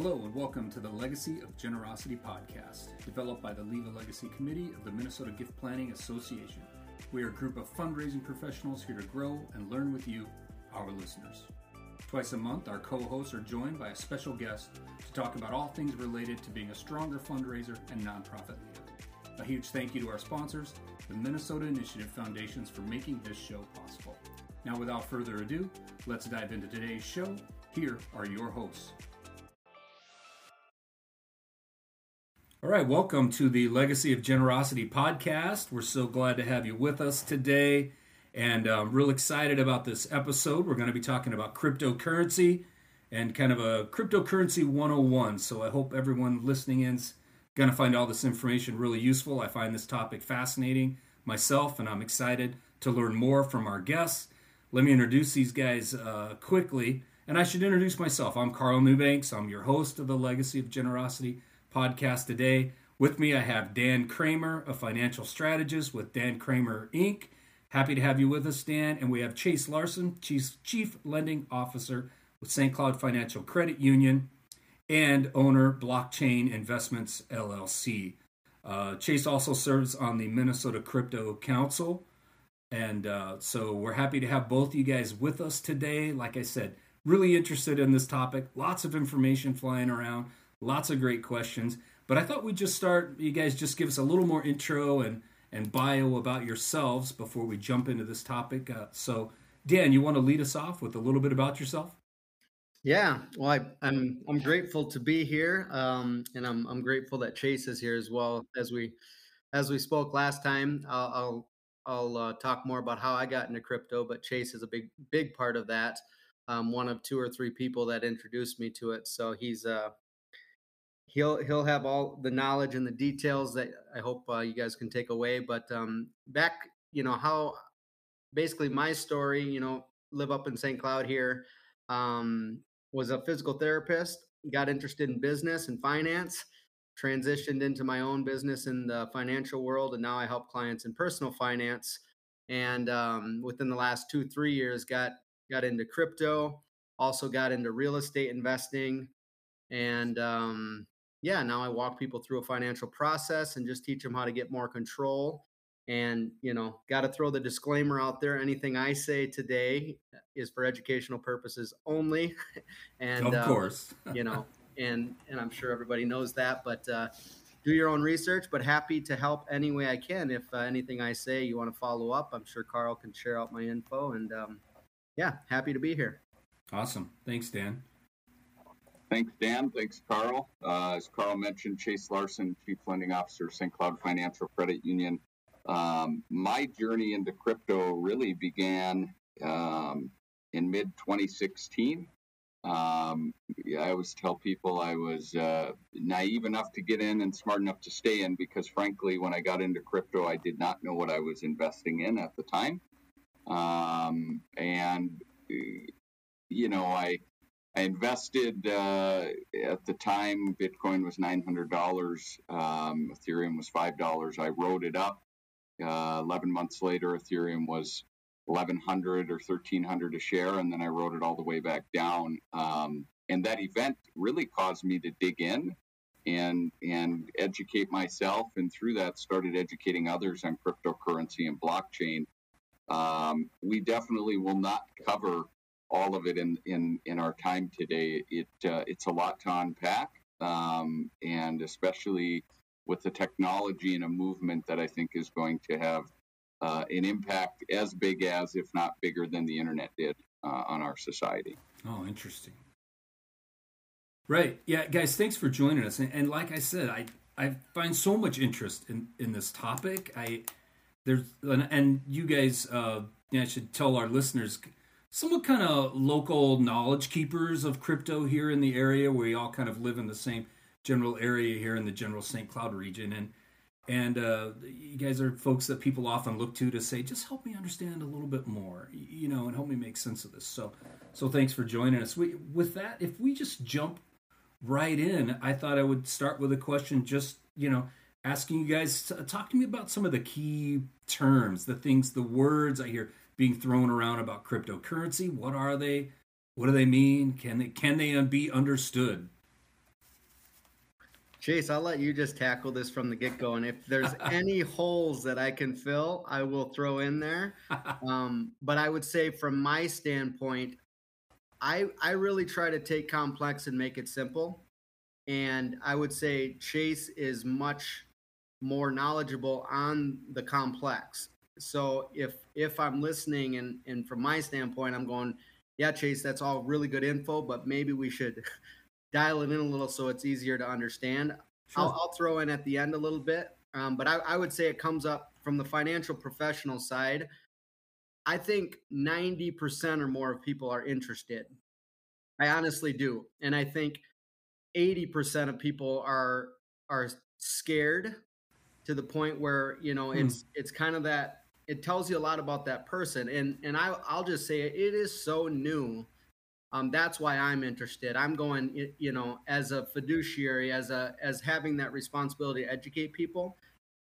Hello, and welcome to the Legacy of Generosity podcast, developed by the Leave a Legacy Committee of the Minnesota Gift Planning Association. We are a group of fundraising professionals here to grow and learn with you, our listeners. Twice a month, our co hosts are joined by a special guest to talk about all things related to being a stronger fundraiser and nonprofit leader. A huge thank you to our sponsors, the Minnesota Initiative Foundations, for making this show possible. Now, without further ado, let's dive into today's show. Here are your hosts. All right, welcome to the Legacy of Generosity podcast. We're so glad to have you with us today, and I'm um, real excited about this episode. We're going to be talking about cryptocurrency and kind of a cryptocurrency 101. So I hope everyone listening in's going to find all this information really useful. I find this topic fascinating myself, and I'm excited to learn more from our guests. Let me introduce these guys uh, quickly, and I should introduce myself. I'm Carl Newbanks. I'm your host of the Legacy of Generosity podcast today. With me, I have Dan Kramer, a financial strategist with Dan Kramer Inc. Happy to have you with us, Dan. And we have Chase Larson, Chief, Chief Lending Officer with St. Cloud Financial Credit Union and owner Blockchain Investments LLC. Uh, Chase also serves on the Minnesota Crypto Council. And uh, so we're happy to have both you guys with us today. Like I said, really interested in this topic, lots of information flying around. Lots of great questions. But I thought we'd just start, you guys just give us a little more intro and, and bio about yourselves before we jump into this topic. Uh, so, Dan, you want to lead us off with a little bit about yourself? Yeah, well, I, am I'm, I'm grateful to be here, um, and I'm I'm grateful that Chase is here as well. As we as we spoke last time, I'll I'll, I'll uh, talk more about how I got into crypto, but Chase is a big big part of that. Um, one of two or three people that introduced me to it, so he's uh, he'll he'll have all the knowledge and the details that I hope uh, you guys can take away. But um, back, you know how basically my story, you know, live up in St. Cloud here, um, was a physical therapist, got interested in business and finance, transitioned into my own business in the financial world, and now I help clients in personal finance. And um, within the last two three years, got got into crypto, also got into real estate investing and um, yeah, now I walk people through a financial process and just teach them how to get more control. And, you know, got to throw the disclaimer out there. Anything I say today is for educational purposes only. and, of um, course, you know, and, and I'm sure everybody knows that, but, uh, do your own research, but happy to help any way I can. If uh, anything I say you want to follow up, I'm sure Carl can share out my info. And um, yeah, happy to be here. Awesome. Thanks, Dan. Thanks, Dan. Thanks, Carl. Uh, as Carl mentioned, Chase Larson, Chief Lending Officer, St. Cloud Financial Credit Union. Um, my journey into crypto really began um, in mid 2016. Um, I always tell people I was uh, naive enough to get in and smart enough to stay in because, frankly, when I got into crypto, I did not know what I was investing in at the time. Um, and, you know, I I invested uh, at the time Bitcoin was nine hundred dollars, um, Ethereum was five dollars. I wrote it up. Uh, Eleven months later, Ethereum was eleven hundred or thirteen hundred a share, and then I wrote it all the way back down. Um, and that event really caused me to dig in and and educate myself, and through that started educating others on cryptocurrency and blockchain. Um, we definitely will not cover all of it in in in our time today. It uh, it's a lot to unpack, um, and especially with the technology and a movement that I think is going to have uh, an impact as big as, if not bigger than, the internet did uh, on our society. Oh, interesting. Right. Yeah, guys, thanks for joining us. And, and like I said, I I find so much interest in in this topic. I there's and, you guys, uh, I should tell our listeners somewhat kind of local knowledge keepers of crypto here in the area. We all kind of live in the same general area here in the general St. Cloud region, and and uh, you guys are folks that people often look to to say, just help me understand a little bit more, you know, and help me make sense of this. So, so thanks for joining us. We, with that, if we just jump right in, I thought I would start with a question, just you know, asking you guys to talk to me about some of the key terms, the things, the words I hear being thrown around about cryptocurrency. What are they? What do they mean? Can they can they be understood? Chase, I'll let you just tackle this from the get go. And if there's any holes that I can fill, I will throw in there. Um, but I would say, from my standpoint, I I really try to take complex and make it simple. And I would say Chase is much more knowledgeable on the complex. So if if I'm listening and and from my standpoint, I'm going, yeah, Chase, that's all really good info, but maybe we should dial it in a little so it's easier to understand. Sure. I'll, I'll, throw in at the end a little bit, um, but I, I would say it comes up from the financial professional side. I think 90% or more of people are interested. I honestly do. And I think 80% of people are are scared to the point where, you know, hmm. it's it's kind of that it tells you a lot about that person. And and I I'll just say it, it is so new um, that's why I'm interested. I'm going, you know, as a fiduciary, as a as having that responsibility to educate people.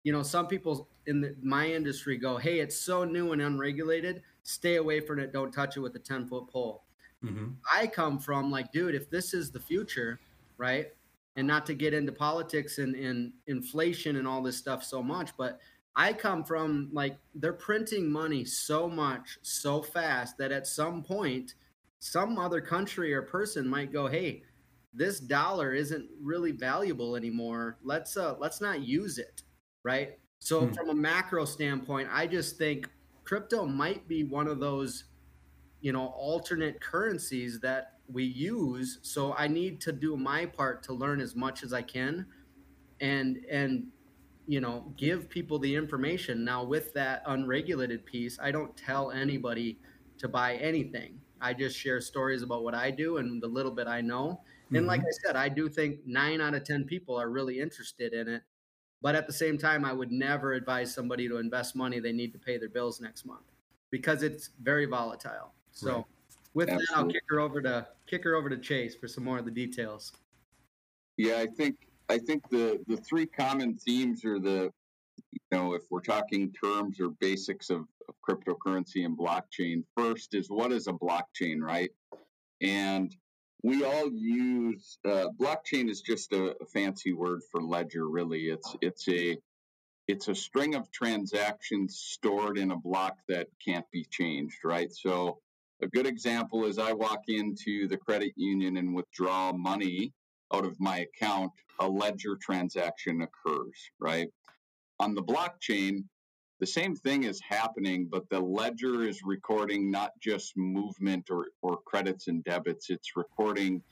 You know, some people in the, my industry go, "Hey, it's so new and unregulated. Stay away from it. Don't touch it with a ten foot pole." Mm-hmm. I come from like, dude, if this is the future, right? And not to get into politics and, and inflation and all this stuff so much, but I come from like they're printing money so much so fast that at some point some other country or person might go, "Hey, this dollar isn't really valuable anymore. Let's uh let's not use it." Right? So hmm. from a macro standpoint, I just think crypto might be one of those you know alternate currencies that we use so i need to do my part to learn as much as i can and and you know give people the information now with that unregulated piece i don't tell anybody to buy anything I just share stories about what I do and the little bit I know. And mm-hmm. like I said, I do think nine out of 10 people are really interested in it. But at the same time, I would never advise somebody to invest money they need to pay their bills next month because it's very volatile. So right. with Absolutely. that, I'll kick her over to kick her over to Chase for some more of the details. Yeah, I think I think the the three common themes are the you know if we're talking terms or basics of of cryptocurrency and blockchain. First is what is a blockchain, right? And we all use uh, blockchain is just a, a, fancy word for ledger. Really, it's it's a it's a string of transactions stored in a block that can't be changed, right? So a good example is I walk into the credit union and withdraw money out of my account. A ledger transaction occurs, right? On the blockchain, the same thing is happening, but the ledger is recording not just movement or, or credits and debits. It's recording,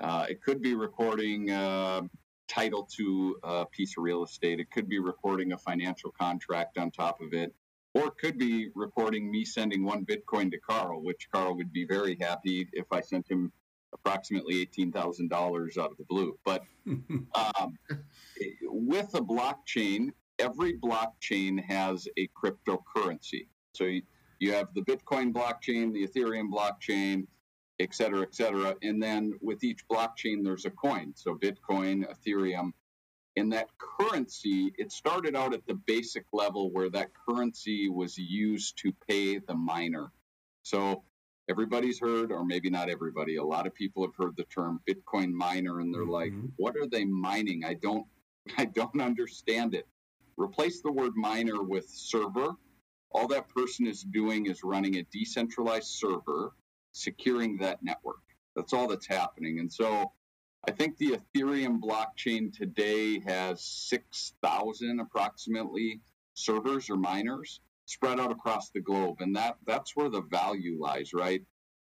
uh, it could be recording uh, title to a piece of real estate. It could be recording a financial contract on top of it, or it could be recording me sending one Bitcoin to Carl, which Carl would be very happy if I sent him approximately $18,000 out of the blue. But um, with a blockchain, every blockchain has a cryptocurrency. So you, you have the Bitcoin blockchain, the Ethereum blockchain, et cetera, et cetera. And then with each blockchain, there's a coin. So Bitcoin, Ethereum. And that currency, it started out at the basic level where that currency was used to pay the miner. So everybody's heard, or maybe not everybody, a lot of people have heard the term Bitcoin miner, and they're mm-hmm. like, what are they mining? I don't I don't understand it. Replace the word miner with server. All that person is doing is running a decentralized server, securing that network. That's all that's happening. And so I think the Ethereum blockchain today has 6,000 approximately servers or miners spread out across the globe. And that, that's where the value lies, right?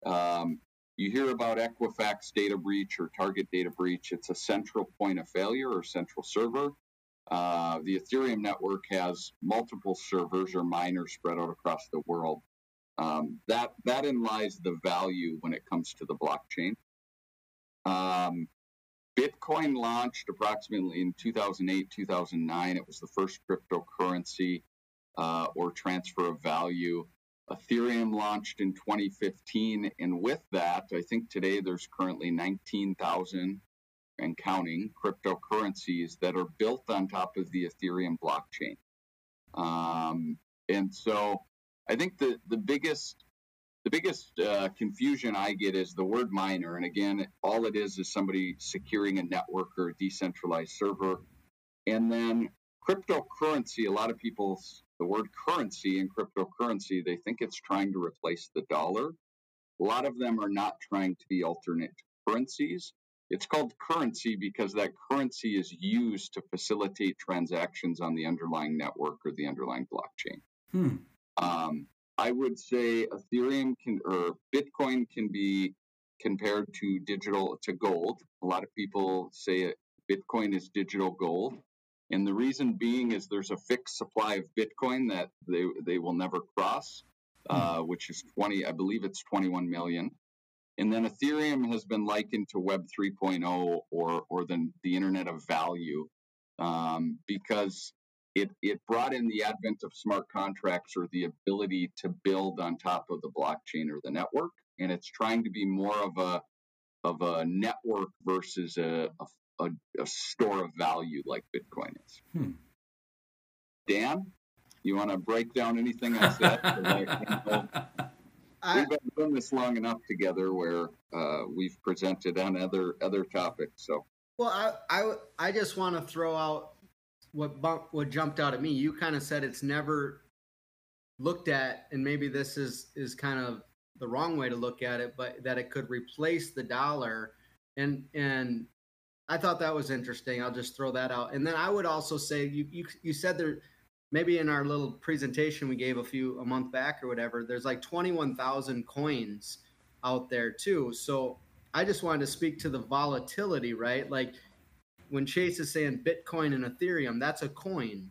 Um, you hear about Equifax data breach or Target data breach. It's a central point of failure or central server. Uh, the Ethereum network has multiple servers or miners spread out across the world. Um, that that in lies the value when it comes to the blockchain. Um, Bitcoin launched approximately in 2008, 2009. It was the first cryptocurrency uh, or transfer of value. Ethereum launched in 2015, and with that, I think today there's currently 19,000 and counting cryptocurrencies that are built on top of the Ethereum blockchain. Um, and so I think the, the biggest the biggest uh, confusion I get is the word miner. And again, all it is is somebody securing a network or a decentralized server. And then cryptocurrency, a lot of people, the word currency in cryptocurrency, they think it's trying to replace the dollar. A lot of them are not trying to be alternate currencies. It's called currency because that currency is used to facilitate transactions on the underlying network or the underlying blockchain. Hmm. Um, I would say Ethereum can or Bitcoin can be compared to digital to gold. A lot of people say Bitcoin is digital gold. And the reason being is there's a fixed supply of Bitcoin that they, they will never cross, hmm. uh, which is 20, I believe it's 21 million. And then Ethereum has been likened to Web 3.0 or, or the, the Internet of Value um, because it, it brought in the advent of smart contracts or the ability to build on top of the blockchain or the network. And it's trying to be more of a, of a network versus a, a, a store of value like Bitcoin is. Hmm. Dan, you want to break down anything I said? I, we've been doing this long enough together where uh, we've presented on other other topics. So, well, I I, I just want to throw out what bump, what jumped out at me. You kind of said it's never looked at, and maybe this is is kind of the wrong way to look at it, but that it could replace the dollar, and and I thought that was interesting. I'll just throw that out, and then I would also say you you you said there maybe in our little presentation we gave a few a month back or whatever there's like 21,000 coins out there too. So i just wanted to speak to the volatility right? Like when chase is saying bitcoin and ethereum that's a coin.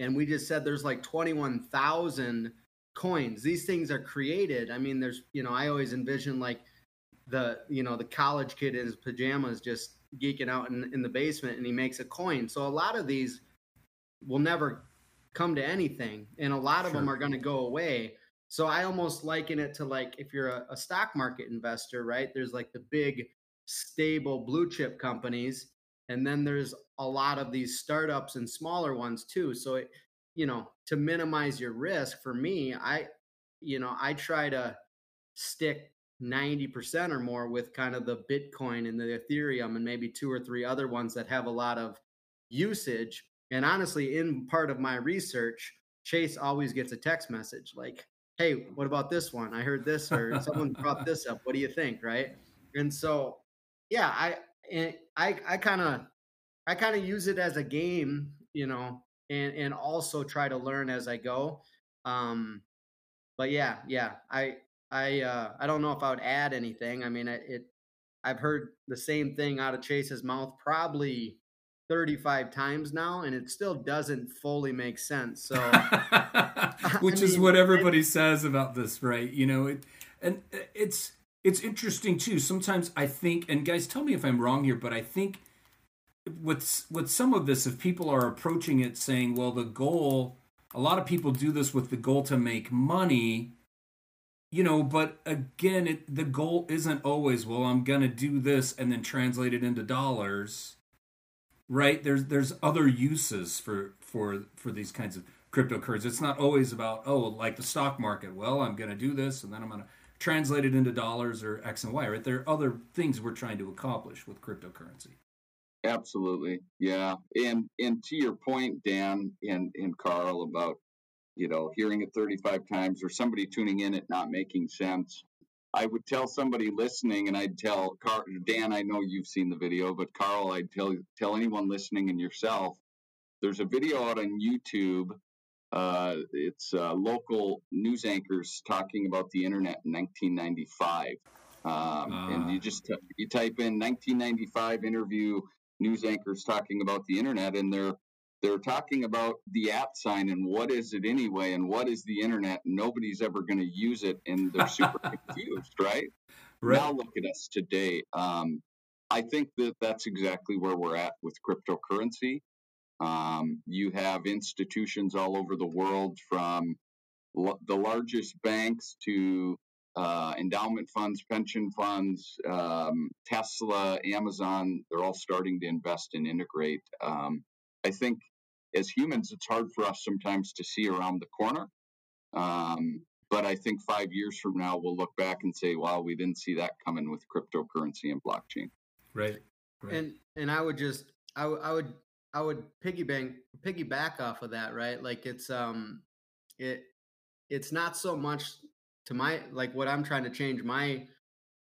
And we just said there's like 21,000 coins. These things are created. I mean there's you know i always envision like the you know the college kid in his pajamas just geeking out in, in the basement and he makes a coin. So a lot of these will never come to anything and a lot of sure. them are going to go away. So i almost liken it to like if you're a, a, stock market investor right there's like the big stable blue chip companies and then there's a lot of these startups and smaller ones too. So it you know to minimize your risk for me i you know i try to stick 90% or more with kind of the bitcoin and the ethereum and maybe two or three other ones that have a lot of usage and honestly, in part of my research, Chase always gets a text message like, "Hey, what about this one? I heard this, or someone brought this up. What do you think?" Right? And so, yeah, I I I kind of I kind of use it as a game, you know, and and also try to learn as I go. Um, but yeah, yeah, I I uh, I don't know if I would add anything. I mean, it, it I've heard the same thing out of Chase's mouth probably 35 times now and it still doesn't fully make sense so which I is mean, what everybody it, says about this right you know it and uh, it's it's interesting too sometimes i think and guys tell me if i'm wrong here but i think with with some of this if people are approaching it saying well the goal a lot of people do this with the goal to make money you know but again it, the goal isn't always well i'm gonna do this and then translate it into dollars right? There's there's other uses for for for these kinds of cryptocurrencies. It's not always about oh, like the stock market. Well, I'm going to do this, and then I'm going to translate it into dollars or X and Y. Right? There are other things we're trying to accomplish with cryptocurrency. Absolutely, yeah. And and to your point, Dan and and Carl about you know hearing it 35 times or somebody tuning in it not making sense I would tell somebody listening, and I'd tell Carl, Dan, I know you've seen the video, but Carl, I'd tell tell anyone listening and yourself. There's a video out on YouTube. Uh, it's uh, local news anchors talking about the internet in 1995, um, uh. and you just t- you type in 1995 interview news anchors talking about the internet, and they're they're talking about the at sign and what is it anyway and what is the internet nobody's ever going to use it and they're super confused right? right now look at us today um, i think that that's exactly where we're at with cryptocurrency um, you have institutions all over the world from l- the largest banks to uh, endowment funds, pension funds, um, Tesla, Amazon, they're all starting to invest and integrate. Um, I think as humans, it's hard for us sometimes to see around the corner. Um, but I think five years from now we'll look back and say, "Wow, we didn't see that coming with cryptocurrency and blockchain." Right. right. And and I would just I, w- I would I would piggyback piggyback off of that, right? Like it's um it it's not so much to my like what I'm trying to change my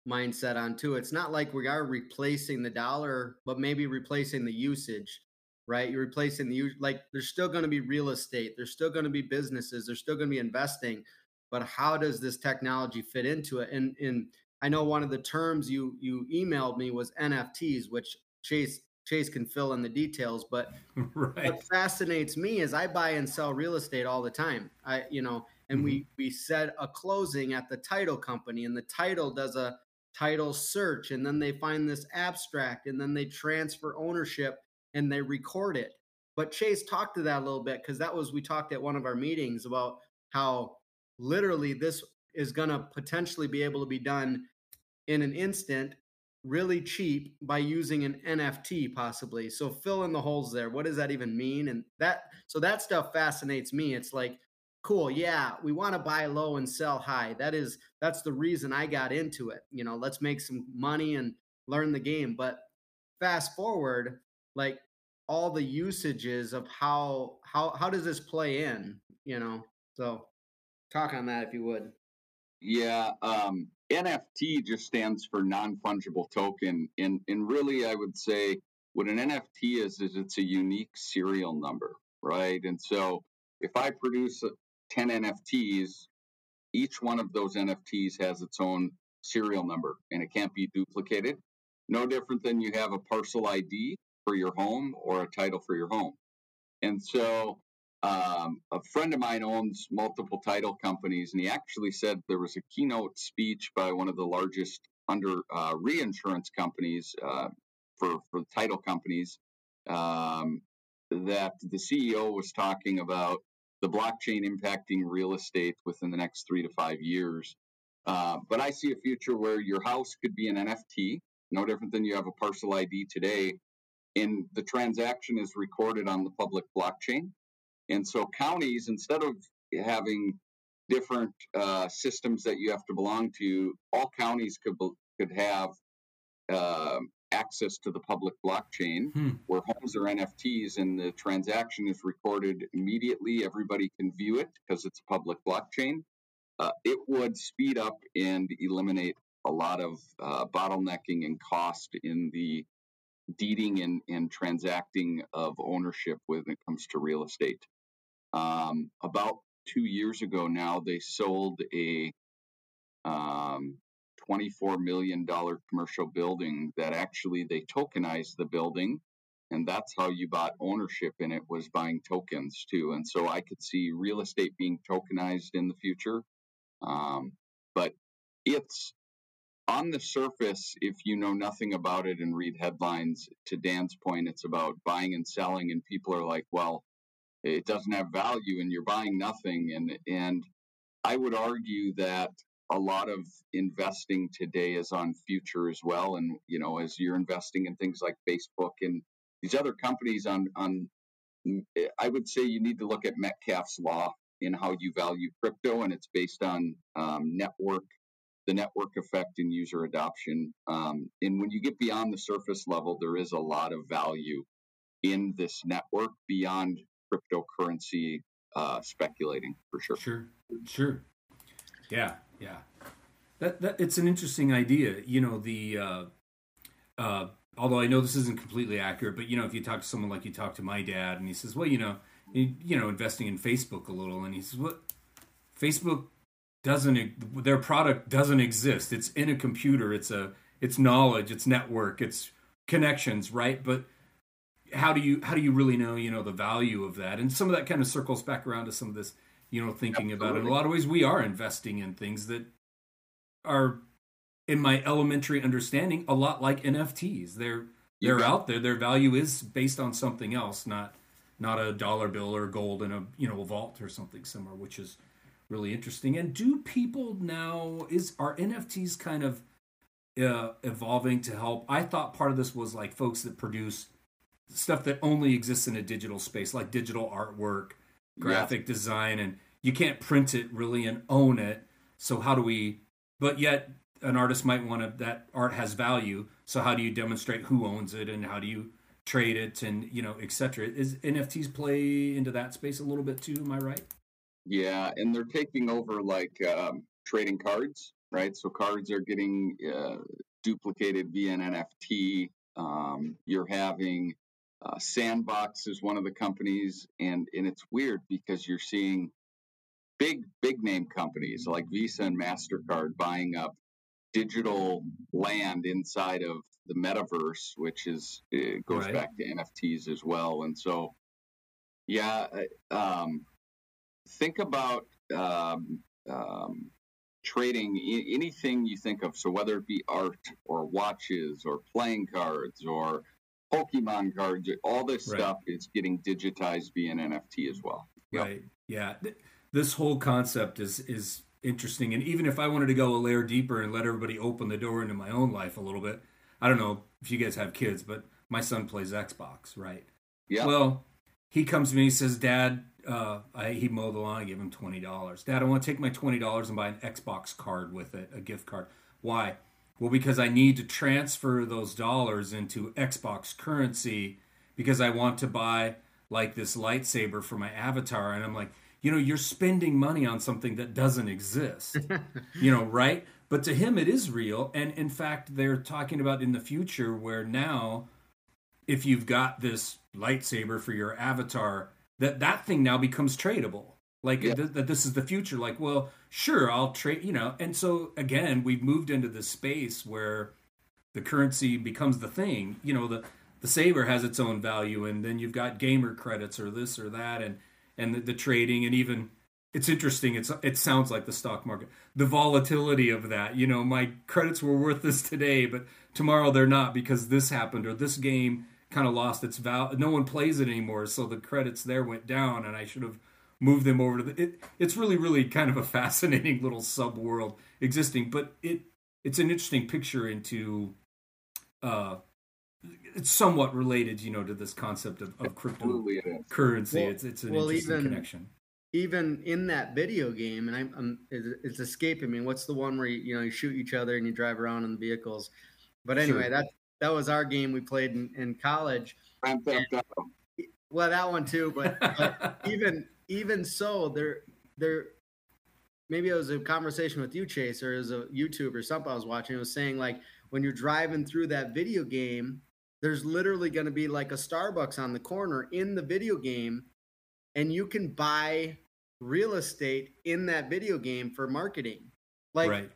mindset on too. It's not like we are replacing the dollar, but maybe replacing the usage, right? You're replacing the like there's still going to be real estate, there's still going to be businesses, there's still going to be investing, but how does this technology fit into it? And and I know one of the terms you you emailed me was NFTs, which Chase Chase can fill in the details, but right. what fascinates me is I buy and sell real estate all the time. I you know, and mm-hmm. we we set a closing at the title company and the title does a title search and then they find this abstract and then they transfer ownership and they record it. But Chase talked to that a little bit because that was we talked at one of our meetings about how literally this is going to potentially be able to be done in an instant really cheap by using an NFT possibly. So fill in the holes there. What does that even mean? And that so that stuff fascinates me. It's like cool yeah we want to buy low and sell high that is that's the reason i got into it you know let's make some money and learn the game but fast forward like all the usages of how how how does this play in you know? So talk on that if you would. Yeah um nft just stands for non-fungible token and and really i would say what an nft is is it's a unique serial number right? And so if I produce 10 NFTs, each one of those NFTs has its own serial number and it can't be duplicated. No different than you have a parcel ID for your home or a title for your home. And so um, a friend of mine owns multiple title companies, and he actually said there was a keynote speech by one of the largest under uh, reinsurance companies uh, for for title companies um, that the CEO was talking about the blockchain impacting real estate within the next three to five years. Uh, but I see a future where your house could be an NFT, no different than you have a parcel ID today, and the transaction is recorded on the public blockchain. And so counties, instead of having different uh, systems that you have to belong to, all counties could could have uh, access to the public blockchain hmm. where homes are NFTs and the transaction is recorded immediately. Everybody can view it because it's a public blockchain. Uh, it would speed up and eliminate a lot of uh, bottlenecking and cost in the deeding and, and transacting of ownership when it comes to real estate. Um, about two years ago now, they sold a um, $24 million commercial building that actually they tokenized the building. And that's how you bought ownership in it was buying tokens too. And so I could see real estate being tokenized in the future. Um, but it's on the surface, if you know nothing about it and read headlines, to Dan's point, it's about buying and selling, and people are like, well, it doesn't have value and you're buying nothing. And, and I would argue that a lot of investing today is on future as well. And, you know, as you're investing in things like Facebook and these other companies on, on, mm, I would say you need to look at Metcalfe's law in how you value crypto. And it's based on um, network, the network effect and user adoption. Um, and when you get beyond the surface level, there is a lot of value in this network beyond cryptocurrency uh, speculating for sure. Sure, sure. Yeah, yeah. That, that it's an interesting idea. You know, the uh, uh, although I know this isn't completely accurate, but you know, if you talk to someone like you talk to my dad, and he says, "Well, you know, you, you know, investing in Facebook a little," and he says, "What? Facebook doesn't their product doesn't exist. It's in a computer. It's a it's knowledge. It's network. It's connections, right? But how do you how do you really know you know the value of that? And some of that kind of circles back around to some of this you know, thinking Absolutely. about it. In a lot of ways, we are investing in things that are, in my elementary understanding, a lot like NFTs. They're they're out there. Their value is based on something else, not not a dollar bill or gold in a you know a vault or something similar, which is really interesting. And do people now is are NFTs kind of uh, evolving to help? I thought part of this was like folks that produce stuff that only exists in a digital space, like digital artwork, graphic yeah. design, and you can't print it really and own it. So how do we? But yet, an artist might want to that art has value. So how do you demonstrate who owns it and how do you trade it and you know etc. Is NFTs play into that space a little bit too? Am I right? Yeah, and they're taking over like um, trading cards, right? So cards are getting uh, duplicated via an NFT. Um, you're having uh, Sandbox is one of the companies, and and it's weird because you're seeing big big name companies like Visa and Mastercard buying up digital land inside of the metaverse, which is it goes right. back to NFTs as well. And so, yeah, um, think about um, um, trading anything you think of. So whether it be art or watches or playing cards or Pokemon cards, all this right. stuff is getting digitized via an NFT as well. Yep. Right. Yeah. This whole concept is is interesting. And even if I wanted to go a layer deeper and let everybody open the door into my own life a little bit, I don't know if you guys have kids, but my son plays Xbox, right? Yeah. Well, he comes to me and says, Dad, uh, I, he mowed the lawn. I gave him twenty dollars. Dad, I want to take my twenty dollars and buy an Xbox card with it, a gift card. Why? Well, because I need to transfer those dollars into Xbox currency because I want to buy like this lightsaber for my avatar. And I'm like, you know, you're spending money on something that doesn't exist, you know, right? But to him, it is real. And in fact, they're talking about in the future where now, if you've got this lightsaber for your avatar, that that thing now becomes tradable. Like yeah. th- that, this is the future. Like, well, sure, I'll trade. You know, and so again, we've moved into this space where the currency becomes the thing. You know, the the saber has its own value, and then you've got gamer credits or this or that, and and the, the trading and even it's interesting it's it sounds like the stock market the volatility of that you know my credits were worth this today but tomorrow they're not because this happened or this game kind of lost its value no one plays it anymore so the credits there went down and i should have moved them over to the it, it's really really kind of a fascinating little sub world existing but it it's an interesting picture into uh it's somewhat related, you know, to this concept of, of cryptocurrency. Well, it's it's an well, interesting even, connection. Even in that video game, and I'm, I'm it's escaping me. What's the one where you, you know you shoot each other and you drive around in the vehicles? But anyway, sure. that that was our game we played in, in college. And, well, that one too, but, but even even so, there there maybe it was a conversation with you, Chase, or it was a YouTube or something I was watching. It was saying like when you're driving through that video game, there's literally going to be like a Starbucks on the corner in the video game, and you can buy real estate in that video game for marketing. Like, right.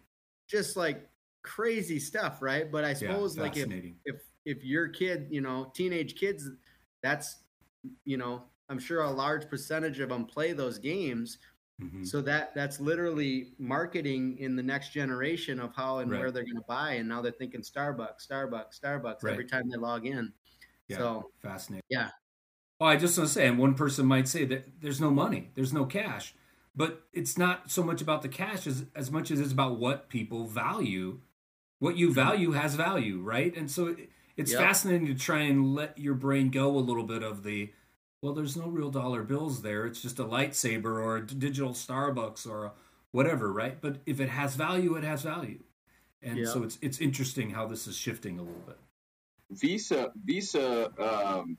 just like crazy stuff, right? But I suppose yeah, like if if if your kid, you know, teenage kids, that's you know, I'm sure a large percentage of them play those games. Mm-hmm. So that that's literally marketing in the next generation of how and right. where they're going to buy. And now they're thinking Starbucks, Starbucks, Starbucks right. every time they log in. Yeah, so fascinating. Yeah. Well, I just want to say, and one person might say that there's no money, there's no cash, but it's not so much about the cash as as much as it's about what people value. What you value has value, right? And so it, it's yep. fascinating to try and let your brain go a little bit of the well, there's no real dollar bills there. It's just a lightsaber or a digital Starbucks or a whatever, right? But if it has value, it has value. And yeah. so it's it's interesting how this is shifting a little bit. Visa Visa um,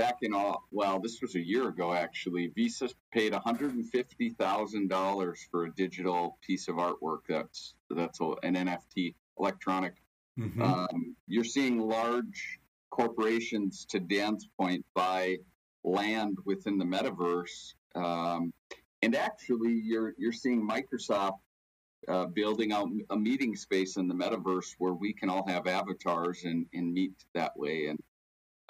back in all well, this was a year ago actually. Visa paid one hundred and fifty thousand dollars for a digital piece of artwork that's that's an NFT electronic. Mm-hmm. Um, you're seeing large corporations, to Dan's point, buy land within the metaverse. Um, and actually, you're you're seeing Microsoft uh, building out a meeting space in the metaverse where we can all have avatars and, and meet that way. And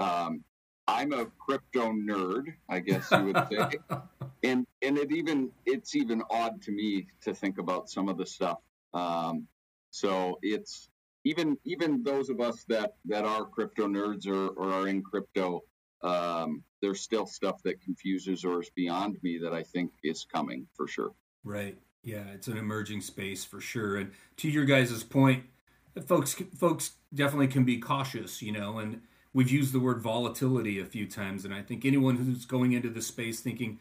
um, I'm a crypto nerd, I guess you would say. and and it even it's even odd to me to think about some of the stuff. Um, so it's even even those of us that that are crypto nerds or, or are in crypto um, there's still stuff that confuses or is beyond me that I think is coming for sure. Right. Yeah, it's an emerging space for sure. And to your guys' point, folks folks definitely can be cautious, you know, and we've used the word volatility a few times and I think anyone who's going into the space thinking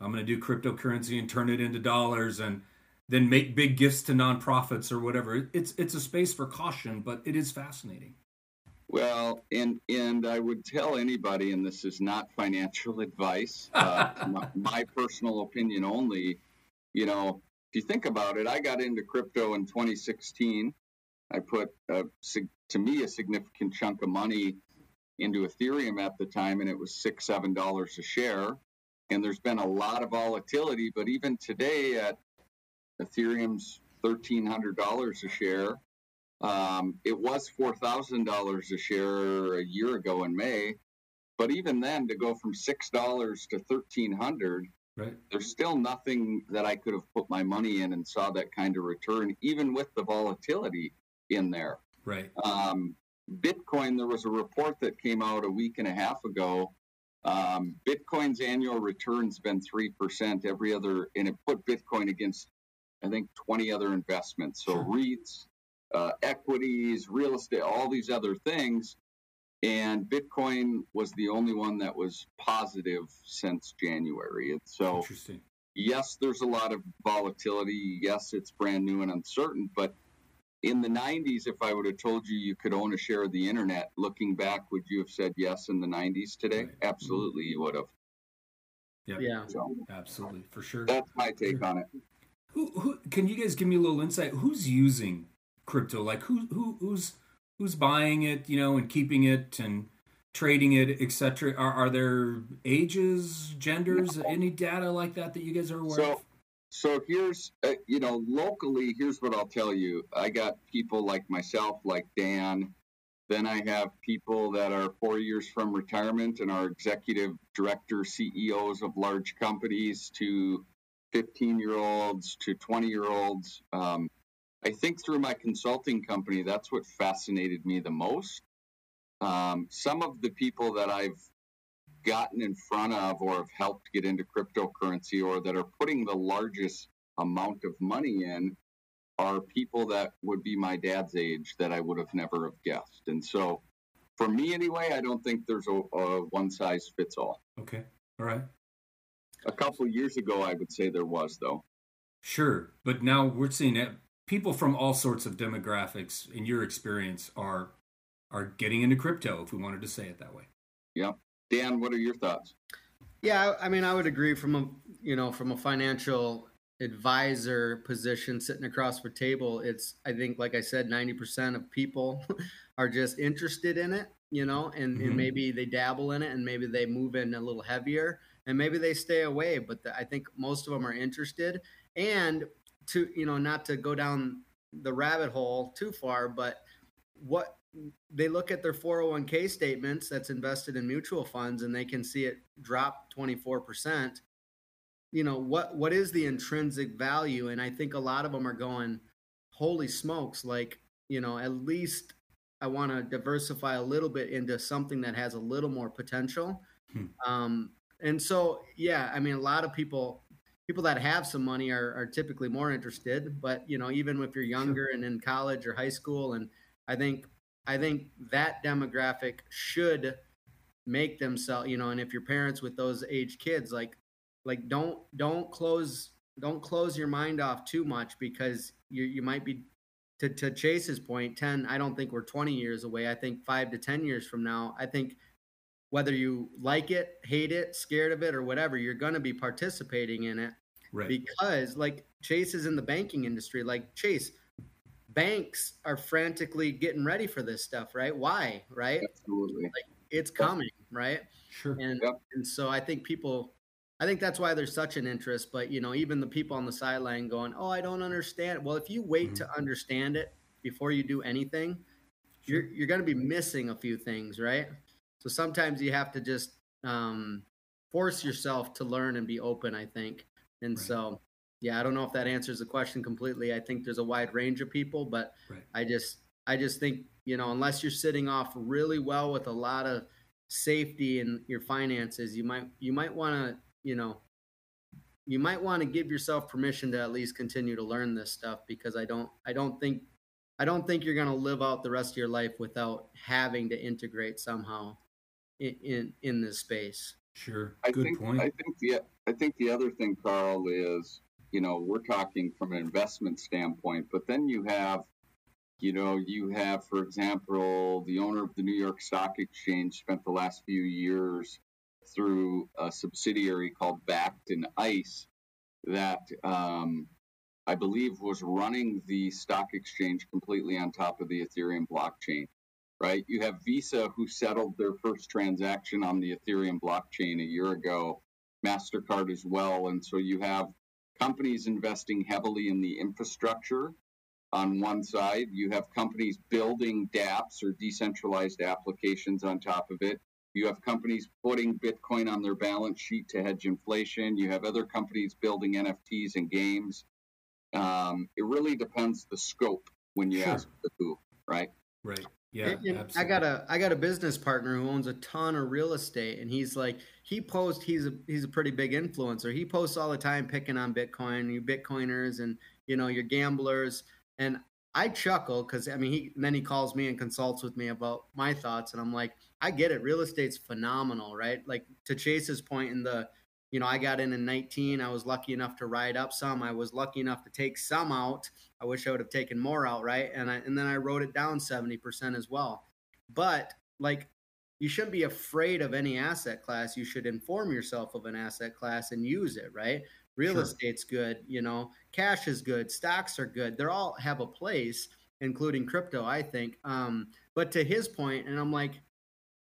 I'm going to do cryptocurrency and turn it into dollars and then make big gifts to nonprofits or whatever. It's it's a space for caution, but it is fascinating. Well, and and I would tell anybody, and this is not financial advice, uh, my, my, personal opinion only. You know, if you think about it, I got into crypto in 2016. I put a, to me a significant chunk of money into Ethereum at the time, and it was six seven dollars a share. And there's been a lot of volatility, but even today at Ethereum's thirteen hundred dollars a share um, it was four thousand dollars a share a year ago in May, but even then, to go from six dollars to thirteen hundred, right. there's still nothing that I could have put my money in and saw that kind of return, even with the volatility in there. Right. Um, Bitcoin, there was a report that came out a week and a half ago. Um, Bitcoin's annual return's been three percent every other, and it put Bitcoin against, I think, twenty other investments. So sure. REITs, uh, equities, real estate, all these other things. And Bitcoin was the only one that was positive since January. And so, Interesting. yes, there's a lot of volatility. Yes, it's brand new and uncertain. But in the 90s, if I would have told you you could own a share of the internet, looking back, would you have said yes in the 90s today? Right. Mm-hmm. Absolutely, you would have. Yep. Yeah, so, absolutely, for sure. That's my take on it. Who, who can you guys give me a little insight? Who's using crypto? Like who who who's who's buying it, you know, and keeping it and trading it, etc. Are are there ages, genders, no. any data like that that you guys are aware so, of? So here's, uh, you know, locally, here's what I'll tell you. I got people like myself, like Dan. Then I have people that are four years from retirement and are executive director, CEOs of large companies to 15 year olds to 20 year olds. Um, I think through my consulting company, that's what fascinated me the most. Um, some of the people that I've gotten in front of or have helped get into cryptocurrency or that are putting the largest amount of money in are people that would be my dad's age that I would have never have guessed. And so for me anyway, I don't think there's a, a one size fits all. Okay. All right. A couple years ago, I would say there was though. Sure. But now we're seeing it people from all sorts of demographics in your experience are are getting into crypto if we wanted to say it that way yeah dan what are your thoughts yeah i mean i would agree from a you know from a financial advisor position sitting across the table it's i think like i said 90% of people are just interested in it you know and, mm-hmm. and maybe they dabble in it and maybe they move in a little heavier and maybe they stay away but the, i think most of them are interested and to you know not to go down the rabbit hole too far, but what they look at their 401k statements that's invested in mutual funds and they can see it drop 24%. You know, what what is the intrinsic value? And I think a lot of them are going, holy smokes, like, you know, at least I want to diversify a little bit into something that has a little more potential. Hmm. Um, and so, yeah, I mean, a lot of people people that have some money are, are typically more interested. But you know, even if you're younger and in college or high school, and I think I think that demographic should make themselves, you know, and if your parents with those age kids, like like don't don't close don't close your mind off too much because you you might be to, to Chase's point, 10, I don't think we're 20 years away. I think five to 10 years from now, I think whether you like it, hate it, scared of it, or whatever, you're going to be participating in it. Right. Because like Chase is in the banking industry, like Chase, banks are frantically getting ready for this stuff, right? Why? Right? Absolutely. Like it's coming, right? Sure. And yep. and so I think people I think that's why there's such an interest. But you know, even the people on the sideline going, "Oh, I don't understand." Well, if you wait mm-hmm. to understand it before you do anything, sure. you're you're going to be missing a few things, right? So sometimes you have to just um, force yourself to learn and be open. I think, and right. so, yeah, I don't know if that answers the question completely. I think there's a wide range of people, but right. I just, I just think, you know, unless you're sitting off really well with a lot of safety in your finances, you might, you might want to, you know, you might want to give yourself permission to at least continue to learn this stuff because I don't, I don't think, I don't think you're going to live out the rest of your life without having to integrate somehow in, in, in this space. Sure. I Good think point. I think the I think the other thing, Carl, is you know we're talking from an investment standpoint, but then you have you know you have, for example, the owner of the New York Stock Exchange spent the last few years through a subsidiary called Bakkt and ICE that um, I believe was running the stock exchange completely on top of the Ethereum blockchain right? You have Visa who settled their first transaction on the Ethereum blockchain a year ago, MasterCard as well. And so you have companies investing heavily in the infrastructure on one side. You have companies building dApps or decentralized applications on top of it. You have companies putting Bitcoin on their balance sheet to hedge inflation. You have other companies building NFTs and games. Um, it really depends the scope when you Sure. ask the who, right? right. Yeah. And- I got a I got a business partner who owns a ton of real estate, and he's like he posts he's a he's a pretty big influencer. He posts all the time picking on Bitcoin, you Bitcoiners, and you know your gamblers. And I chuckle because I mean he then he calls me and consults with me about my thoughts, and I'm like I get it. Real estate's phenomenal, right? Like to Chase's point in the you know I got in in 19. I was lucky enough to ride up some. I was lucky enough to take some out. I wish I would have taken more out, right? And I and then I wrote it down 70% as well. But like you shouldn't be afraid of any asset class. You should inform yourself of an asset class and use it, right? Real Sure. estate's good, you know, cash is good, stocks are good. They're all have a place, including crypto, I think. Um, but to his point, and I'm like,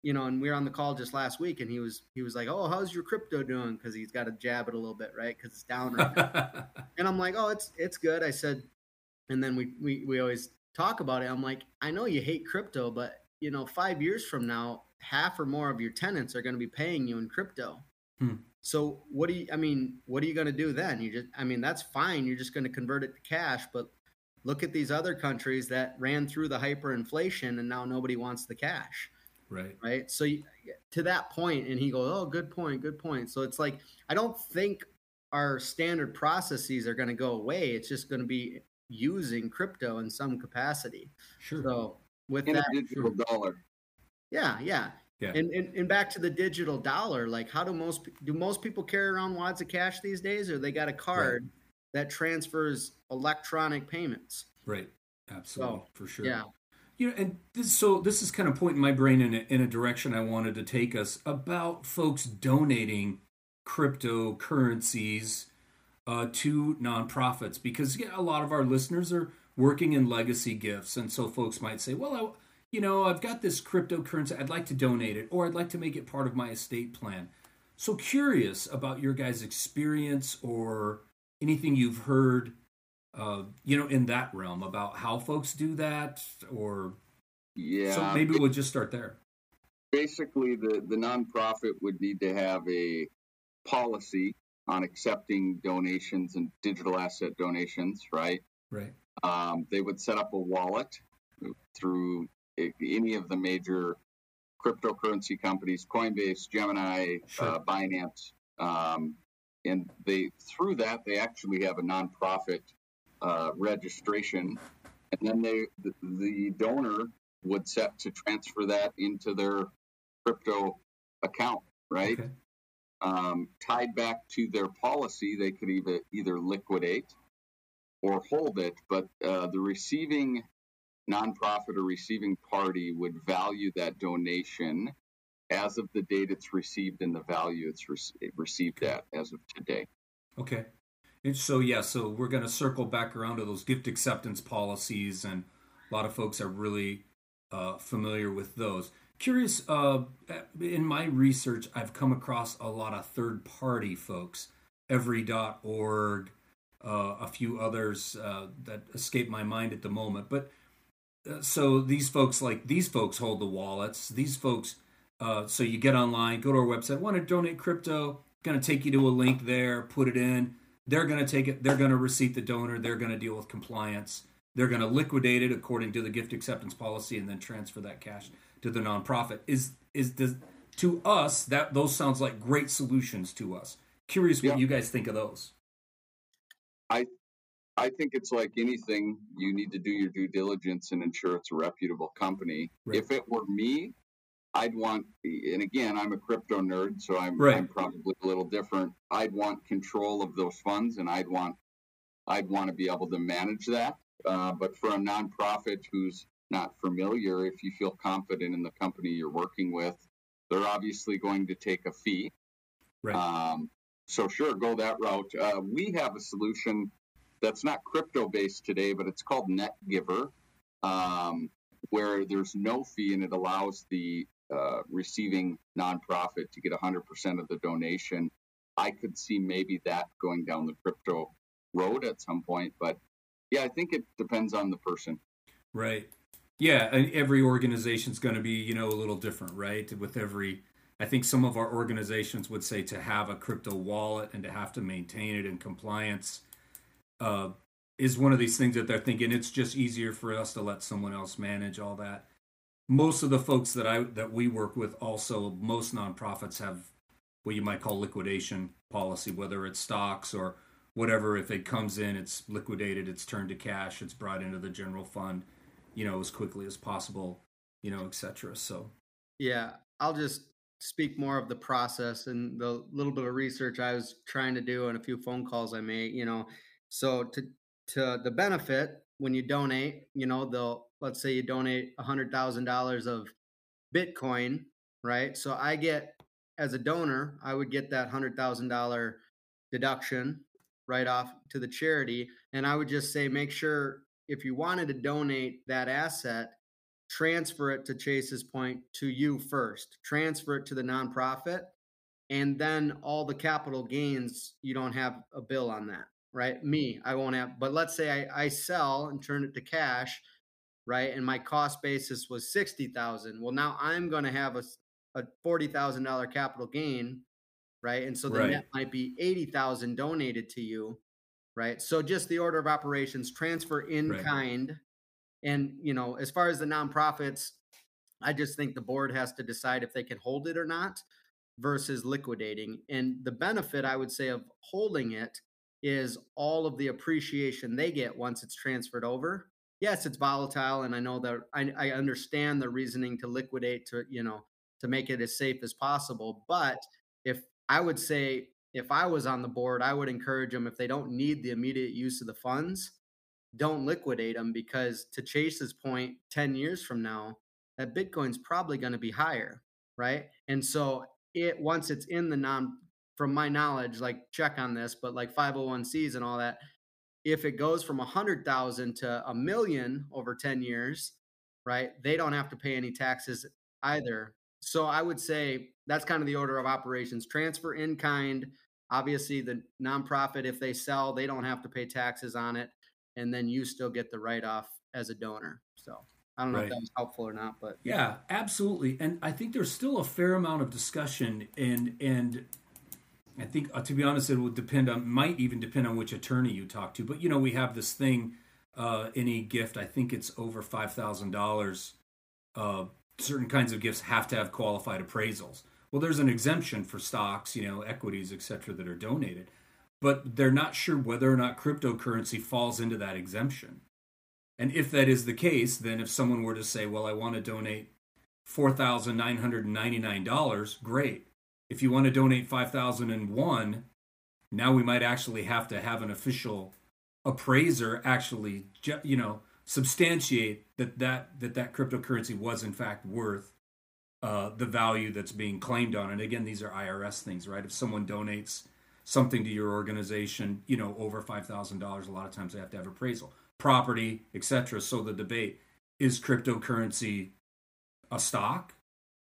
you know, and we were on the call just last week, and he was he was like, "Oh, how's your crypto doing?" Because he's got to jab it a little bit, right? Because it's down right now. And I'm like, oh, it's it's good. I said, and then we we we always talk about it. I'm like, I know you hate crypto, but you know, five years from now, half or more of your tenants are going to be paying you in crypto. Hmm. So what do you? I mean, what are you going to do then? You just, I mean, that's fine. You're just going to convert it to cash, but look at these other countries that ran through the hyperinflation, and now nobody wants the cash right. right? So you- to that point, and he goes, "Oh, good point, good point." So it's like I don't think our standard processes are going to go away. It's just going to be using crypto in some capacity. Sure. So with In a that, digital dollar. yeah, yeah. Yeah. And, and and back to the digital dollar, like how do most do most people carry around wads of cash these days, or they got a card that transfers electronic payments? right. Absolutely. So, for sure. Yeah, You know, and this, so this is kind of pointing my brain in a, in a direction I wanted to take us about folks donating cryptocurrencies uh, to nonprofits because yeah, a lot of our listeners are working in legacy gifts, and so folks might say, "Well, I, you know, I've got this cryptocurrency. I'd like to donate it, or I'd like to make it part of my estate plan." So curious about your guys' experience or anything you've heard uh, you know, in that realm about how folks do that, or Yeah. so maybe we'll just start there. basically the, the nonprofit would need to have a policy on accepting donations and digital asset donations, right? Right. Um, they would set up a wallet through any of the major cryptocurrency companies, Coinbase, Gemini, Sure. uh, Binance, um, and they through that they actually have a nonprofit uh, registration, and then they the, the donor would set to transfer that into their crypto account, right? Okay. um, tied back to their policy, they could either either liquidate or hold it. But uh, the receiving nonprofit or receiving party would value that donation as of the date it's received and the value it's re- received at as of today. Okay. So yeah, so we're going to circle back around to those gift acceptance policies, and a lot of folks are really uh, familiar with those. Curious, uh, in my research, I've come across a lot of third-party folks, Every.org, uh, a few others uh, that escape my mind at the moment. But uh, so these folks, like these folks, hold the wallets. These folks, uh, so you get online, go to our website, want to donate crypto, going to take you to a link there, put it in. They're going to take it. They're going to receipt the donor. They're going to deal with compliance. They're going to liquidate it according to the gift acceptance policy, and then transfer that cash to the nonprofit. Is is does to us that those sounds like great solutions to us. Curious what Yeah. you guys think of those. I I think it's like anything, you need to do your due diligence and ensure it's a reputable company. Right. If it were me, I'd want, and again, I'm a crypto nerd, so I'm, right. I'm probably a little different. I'd want control of those funds, and I'd want, I'd want to be able to manage that. Uh, but for a nonprofit who's not familiar, if you feel confident in the company you're working with, they're obviously going to take a fee. Right. Um, so sure, go that route. Uh, we have a solution that's not crypto based today, but it's called NetGiver, um, where there's no fee and it allows the uh, receiving nonprofit to get 100% of the donation. I could see maybe that going down the crypto road at some point, but yeah, I think it depends on the person. Right. Yeah, every organization's going to be, you know, a little different, right? With every I think some of our organizations would say to have a crypto wallet and to have to maintain it in compliance uh, is one of these things that they're thinking it's just easier for us to let someone else manage all that. Most of the folks that I that we work with also most nonprofits have what you might call liquidation policy, whether it's stocks or whatever. If it comes in, it's liquidated, it's turned to cash, it's brought into the general fund, you know, as quickly as possible, you know, etc. So yeah, I'll just speak more of the process and the little bit of research I was trying to do and a few phone calls I made, you know. So to to the benefit when you donate, you know, they'll let's say you donate a hundred thousand dollars of Bitcoin, right? So I get as a donor, I would get that hundred thousand dollar deduction right off to the charity. And I would just say make sure if you wanted to donate that asset, transfer it to Chase's point to you first, transfer it to the nonprofit, and then all the capital gains, you don't have a bill on that, right? Me, I won't have, but let's say I, I sell and turn it to cash, right? And my cost basis was 60,000. Well, now I'm going to have a, a $40,000 capital gain, right? And so the right. net might be 80,000 donated to you, right? So just the order of operations, transfer in right. kind and, you know, as far as the nonprofits, I just think the board has to decide if they can hold it or not versus liquidating. And the benefit, I would say, of holding it is all of the appreciation they get once it's transferred over. Yes, it's volatile, and I know that I, I understand the reasoning to liquidate to you know to make it as safe as possible. But if I would say if I was on the board, I would encourage them if they don't need the immediate use of the funds, don't liquidate them because to Chase's point, 10 years from now, that Bitcoin's probably going to be higher, right? And so it once it's in the non from my knowledge, like check on this, but like 501c's and all that, if it goes from a hundred thousand to a million over 10 years, right? They don't have to pay any taxes either. So I would say that's kind of the order of operations. Transfer in kind. Obviously, the nonprofit, if they sell, they don't have to pay taxes on it and then you still get the write off as a donor. So I don't know right. if that was helpful or not, but yeah, absolutely. And I think there's still a fair amount of discussion, and and I think uh, to be honest, it would depend on might even depend on which attorney you talk to. But you know, we have this thing. Uh, any gift, I think it's over five thousand uh, dollars. Certain kinds of gifts have to have qualified appraisals. Well, there's an exemption for stocks, you know, equities, etc., that are donated but they're not sure whether or not cryptocurrency falls into that exemption. And if that is the case, then if someone were to say, well, I want to donate $4,999, great. If you want to donate 5001 now we might actually have to have an official appraiser actually, you know, substantiate that that, that, that cryptocurrency was in fact worth uh, the value that's being claimed on it. Again, these are IRS things, right? If someone donates something to your organization, you know, over $5,000, a lot of times they have to have appraisal, property, etc. So the debate is cryptocurrency a stock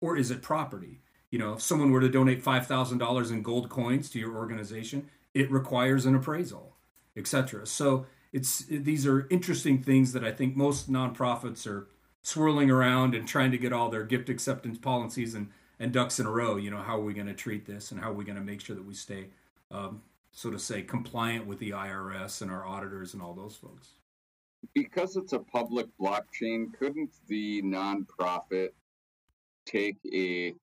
or is it property? You know, if someone were to donate $5,000 in gold coins to your organization, it requires an appraisal, etc. So it's these are interesting things that I think most nonprofits are swirling around and trying to get all their gift acceptance policies and, and ducks in a row. You know, how are we going to treat this and how are we going to make sure that we stay um, so to say, compliant with the IRS and our auditors and all those folks? Because it's a public blockchain, couldn't the nonprofit take a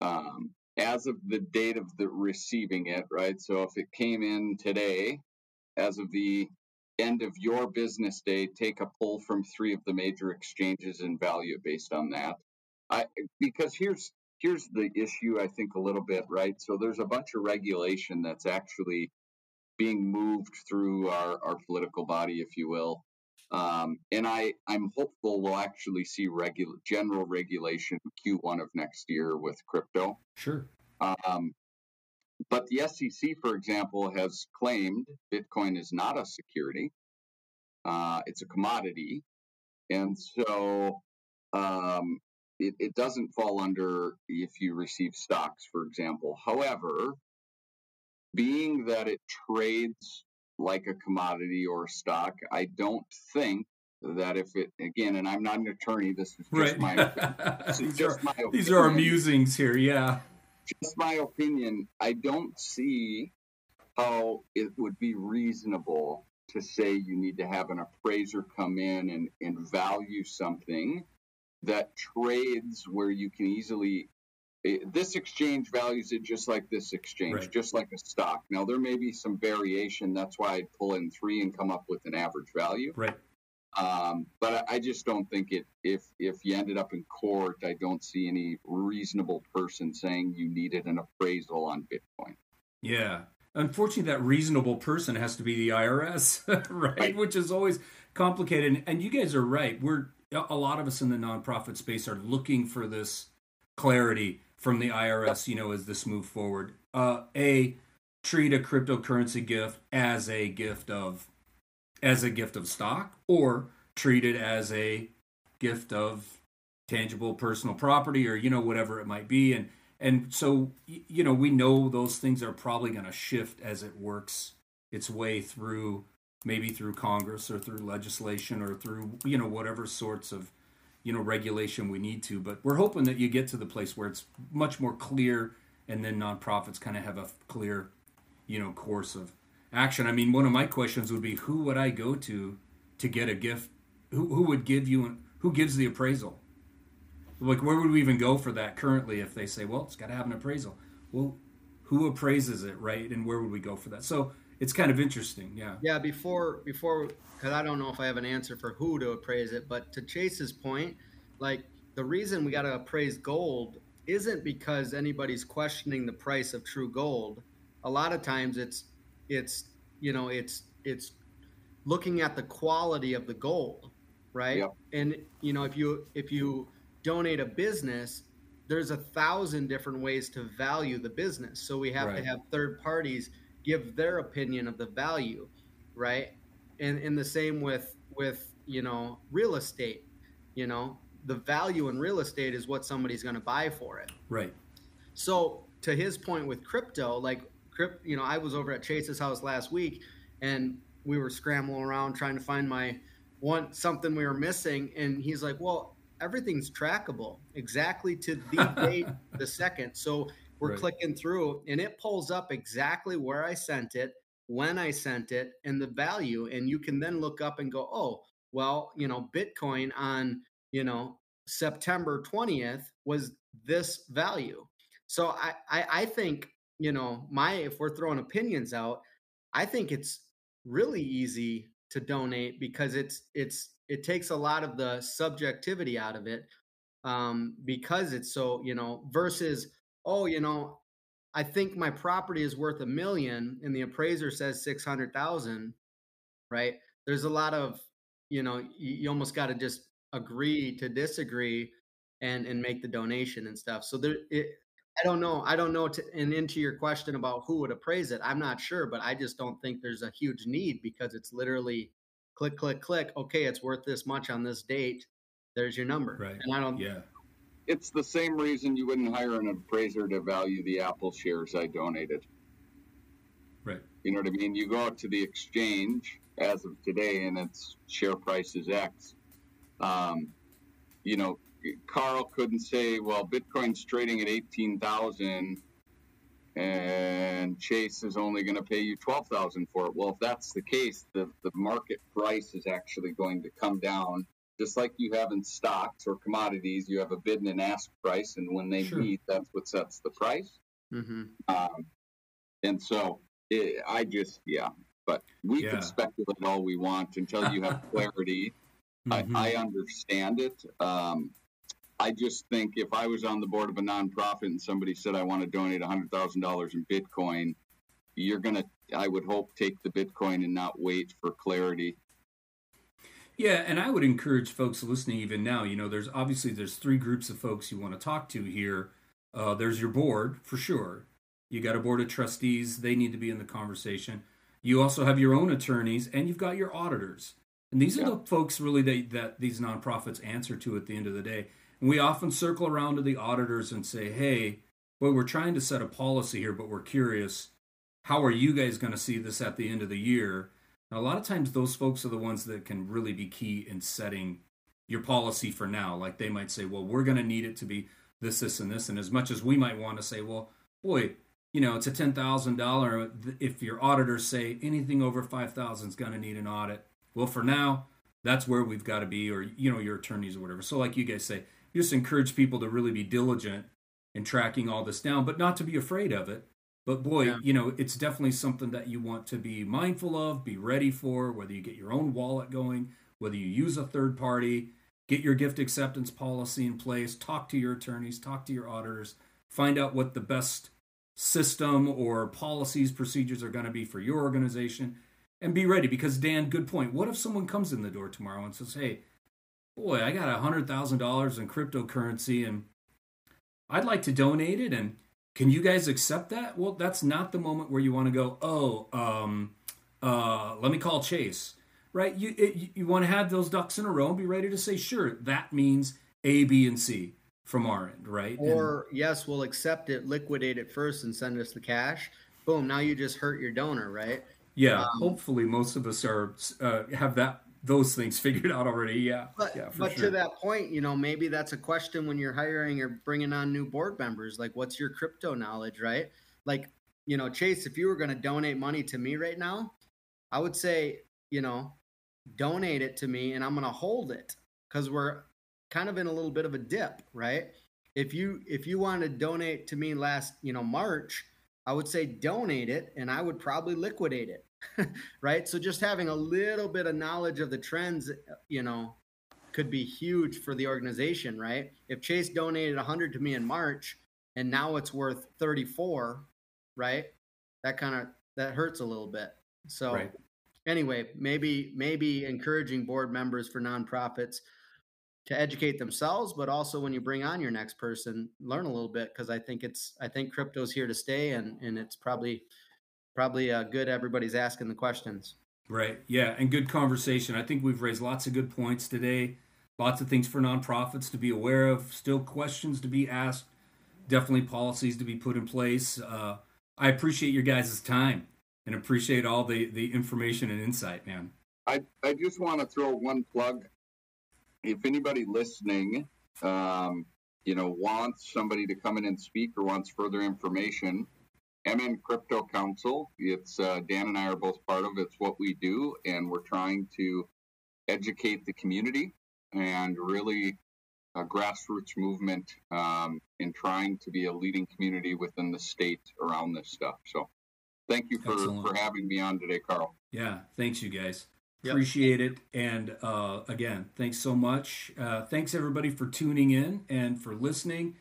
um, as of the date of the receiving it, right? So if it came in today, as of the end of your business day, take a pull from three of the major exchanges and value based on that. I because here's here's the issue I think a little bit, right? So there's a bunch of regulation that's actually being moved through our, our political body, if you will. Um, and I, I'm hopeful we'll actually see regular general regulation Q1 of next year with crypto. Sure. Um, but the SEC, for example, has claimed Bitcoin is not a security; uh, it's a commodity, and so um, it, it doesn't fall under if you receive stocks, for example. However, being that it trades like a commodity or a stock, I don't think that if it again, and I'm not an attorney, this is just right. my this is just are, my opinion. These are our musings here, yeah. Just my opinion. I don't see how it would be reasonable to say you need to have an appraiser come in and, and value something that trades where you can easily this exchange values it just like this exchange, right. just like a stock. Now there may be some variation. That's why I'd pull in three and come up with an average value. Right. Um, but I, I just don't think it. If if you ended up in court, I don't see any reasonable person saying you needed an appraisal on Bitcoin. Yeah. Unfortunately, that reasonable person has to be the IRS, right? right? Which is always complicated. And you guys are right. We're a lot of us in the nonprofit space are looking for this clarity from the IRS, you know, as this move forward. Uh, a treat a cryptocurrency gift as a gift of as a gift of stock or treat it as a gift of tangible personal property or you know whatever it might be and and so you know we know those things are probably going to shift as it works its way through maybe through Congress or through legislation or through you know whatever sorts of you know regulation we need to. But we're hoping that you get to the place where it's much more clear, and then nonprofits kind of have a clear you know course of action. I mean, one of my questions would be, who would I go to to get a gift? Who who would give you who gives the appraisal? Like, where would we even go for that currently if they say, well, it's got to have an appraisal? Well, who appraises it, right? And where would we go for that? So it's kind of interesting. Yeah. Yeah. Before before because I don't know if I have an answer for who to appraise it, but to Chase's point, like the reason we got to appraise gold isn't because anybody's questioning the price of true gold. A lot of times it's it's you know it's it's looking at the quality of the gold, right? Yep. And you know if you if you donate a business, there's a thousand different ways to value the business. So we have right. to have third parties give their opinion of the value, right? And in the same with with you know real estate, you know the value in real estate is what somebody's going to buy for it. Right. So to his point with crypto, like crypt, you know, I was over at Chase's house last week, and we were scrambling around trying to find my one something we were missing, and he's like, "Well, everything's trackable exactly to the date, the second. So we're right. clicking through and it pulls up exactly where I sent it, when I sent it, and the value. And you can then look up and go, oh, well, you know, Bitcoin on, you know, September 20th was this value. So I, I, I think, you know, my, if we're throwing opinions out, I think it's really easy to donate because it's, it's, it takes a lot of the subjectivity out of it um, because it's so, you know, versus, oh, you know, I think my property is worth a million and the appraiser says 600,000, right? There's a lot of, you know, you, you almost got to just agree to disagree and and make the donation and stuff. So there it, I don't know. I don't know to, and into your question about who would appraise it. I'm not sure, but I just don't think there's a huge need because it's literally click click click, okay, it's worth this much on this date. There's your number. Right. And I don't yeah it's the same reason you wouldn't hire an appraiser to value the Apple shares I donated. Right. You know what I mean? You go out to the exchange as of today, and its share price is X. Um, you know, Carl couldn't say, "Well, Bitcoin's trading at eighteen thousand, and Chase is only going to pay you twelve thousand for it." Well, if that's the case, the the market price is actually going to come down just like you have in stocks or commodities, you have a bid and an ask price, and when they sure. meet, that's what sets the price. Mm-hmm. Um, and so it, I just, yeah, but we yeah. can speculate all we want until you have clarity. Mm-hmm. I, I, understand it. Um, I just think if I was on the board of a nonprofit and somebody said I want to donate $100,000 in Bitcoin, you're going to, I would hope, take the Bitcoin and not wait for clarity. Yeah, and I would encourage folks listening even now. You know, there's obviously there's three groups of folks you want to talk to here. Uh, there's your board for sure. You got a board of trustees; they need to be in the conversation. You also have your own attorneys, and you've got your auditors. And these yeah. are the folks really that, that these nonprofits answer to at the end of the day. And we often circle around to the auditors and say, hey, well, we're trying to set a policy here, but we're curious. How are you guys going to see this at the end of the year? And a lot of times, those folks are the ones that can really be key in setting your policy for now. Like they might say, well, we're going to need it to be this, this, and this. And as much as we might want to say, well, boy, you know, it's a ten thousand dollar. If your auditors say anything over five thousand is going to need an audit, well, for now, that's where we've got to be, or you know, your attorneys or whatever. So, like you guys say, you just encourage people to really be diligent in tracking all this down, but not to be afraid of it. But boy, yeah. you know, it's definitely something that you want to be mindful of, be ready for, whether you get your own wallet going, whether you use a third party, get your gift acceptance policy in place, talk to your attorneys, talk to your auditors, find out what the best system or policies, procedures are going to be for your organization and be ready because Dan, good point. What if someone comes in the door tomorrow and says, "Hey, boy, I got a hundred thousand dollars in cryptocurrency and I'd like to donate it, and can you guys accept that?" Well, that's not the moment where you want to go, "Oh, um, uh, let me call Chase." Right? You it, you want to have those ducks in a row and be ready to say, "Sure, that means A, B, and C." From our end, right? Or and, yes, we'll accept it, liquidate it first, and send us the cash. Boom! Now you just hurt your donor, right? Yeah, um, hopefully most of us are uh, have that those things figured out already. Yeah, but, yeah, but sure. to that point, you know, maybe that's a question when you're hiring or bringing on new board members. Like, what's your crypto knowledge, right? Like, you know, Chase, if you were going to donate money to me right now, I would say, you know, donate it to me, and I'm going to hold it because we're kind of in a little bit of a dip, right? If you if you want to donate to me last, you know, March, I would say donate it, and I would probably liquidate it right? So just having a little bit of knowledge of the trends, you know, could be huge for the organization, right? If Chase donated 100 to me in March and now it's worth 34, right? That kind of that hurts a little bit. So right. anyway, maybe maybe encouraging board members for nonprofits to educate themselves, but also when you bring on your next person, learn a little bit because I think it's I think crypto's here to stay and and it's probably probably uh, good. Everybody's asking the questions. Right. Yeah, and good conversation. I think we've raised lots of good points today. Lots of things for nonprofits to be aware of. Still questions to be asked. Definitely policies to be put in place. Uh, I appreciate your guys' time and appreciate all the the information and insight, man. I I just want to throw one plug. If anybody listening, um, you know, wants somebody to come in and speak or wants further information, MN Crypto Council. It's uh, Dan and I are both part of. It's what we do, and we're trying to educate the community and really a grassroots movement um, in trying to be a leading community within the state around this stuff. So, thank you for for having me on today, Carl. Yeah, thanks you guys. Yep. Appreciate it. And uh, again, thanks so much. Uh, thanks everybody for tuning in and for listening.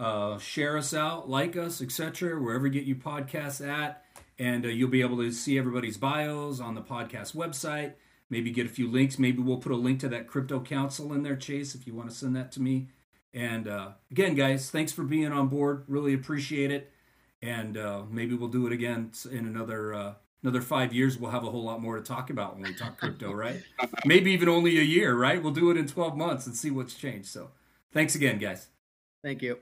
Uh, share us out, like us, etc., wherever you get your podcasts at. And uh, you'll be able to see everybody's bios on the podcast website. Maybe get a few links. Maybe we'll put a link to that crypto council in there, Chase, if you want to send that to me. And uh, again, guys, thanks for being on board. Really appreciate it. And uh, maybe we'll do it again in another uh, another five years. We'll have a whole lot more to talk about when we talk crypto, right? maybe even only a year, right? We'll do it in 12 months and see what's changed. So thanks again, guys. Thank you.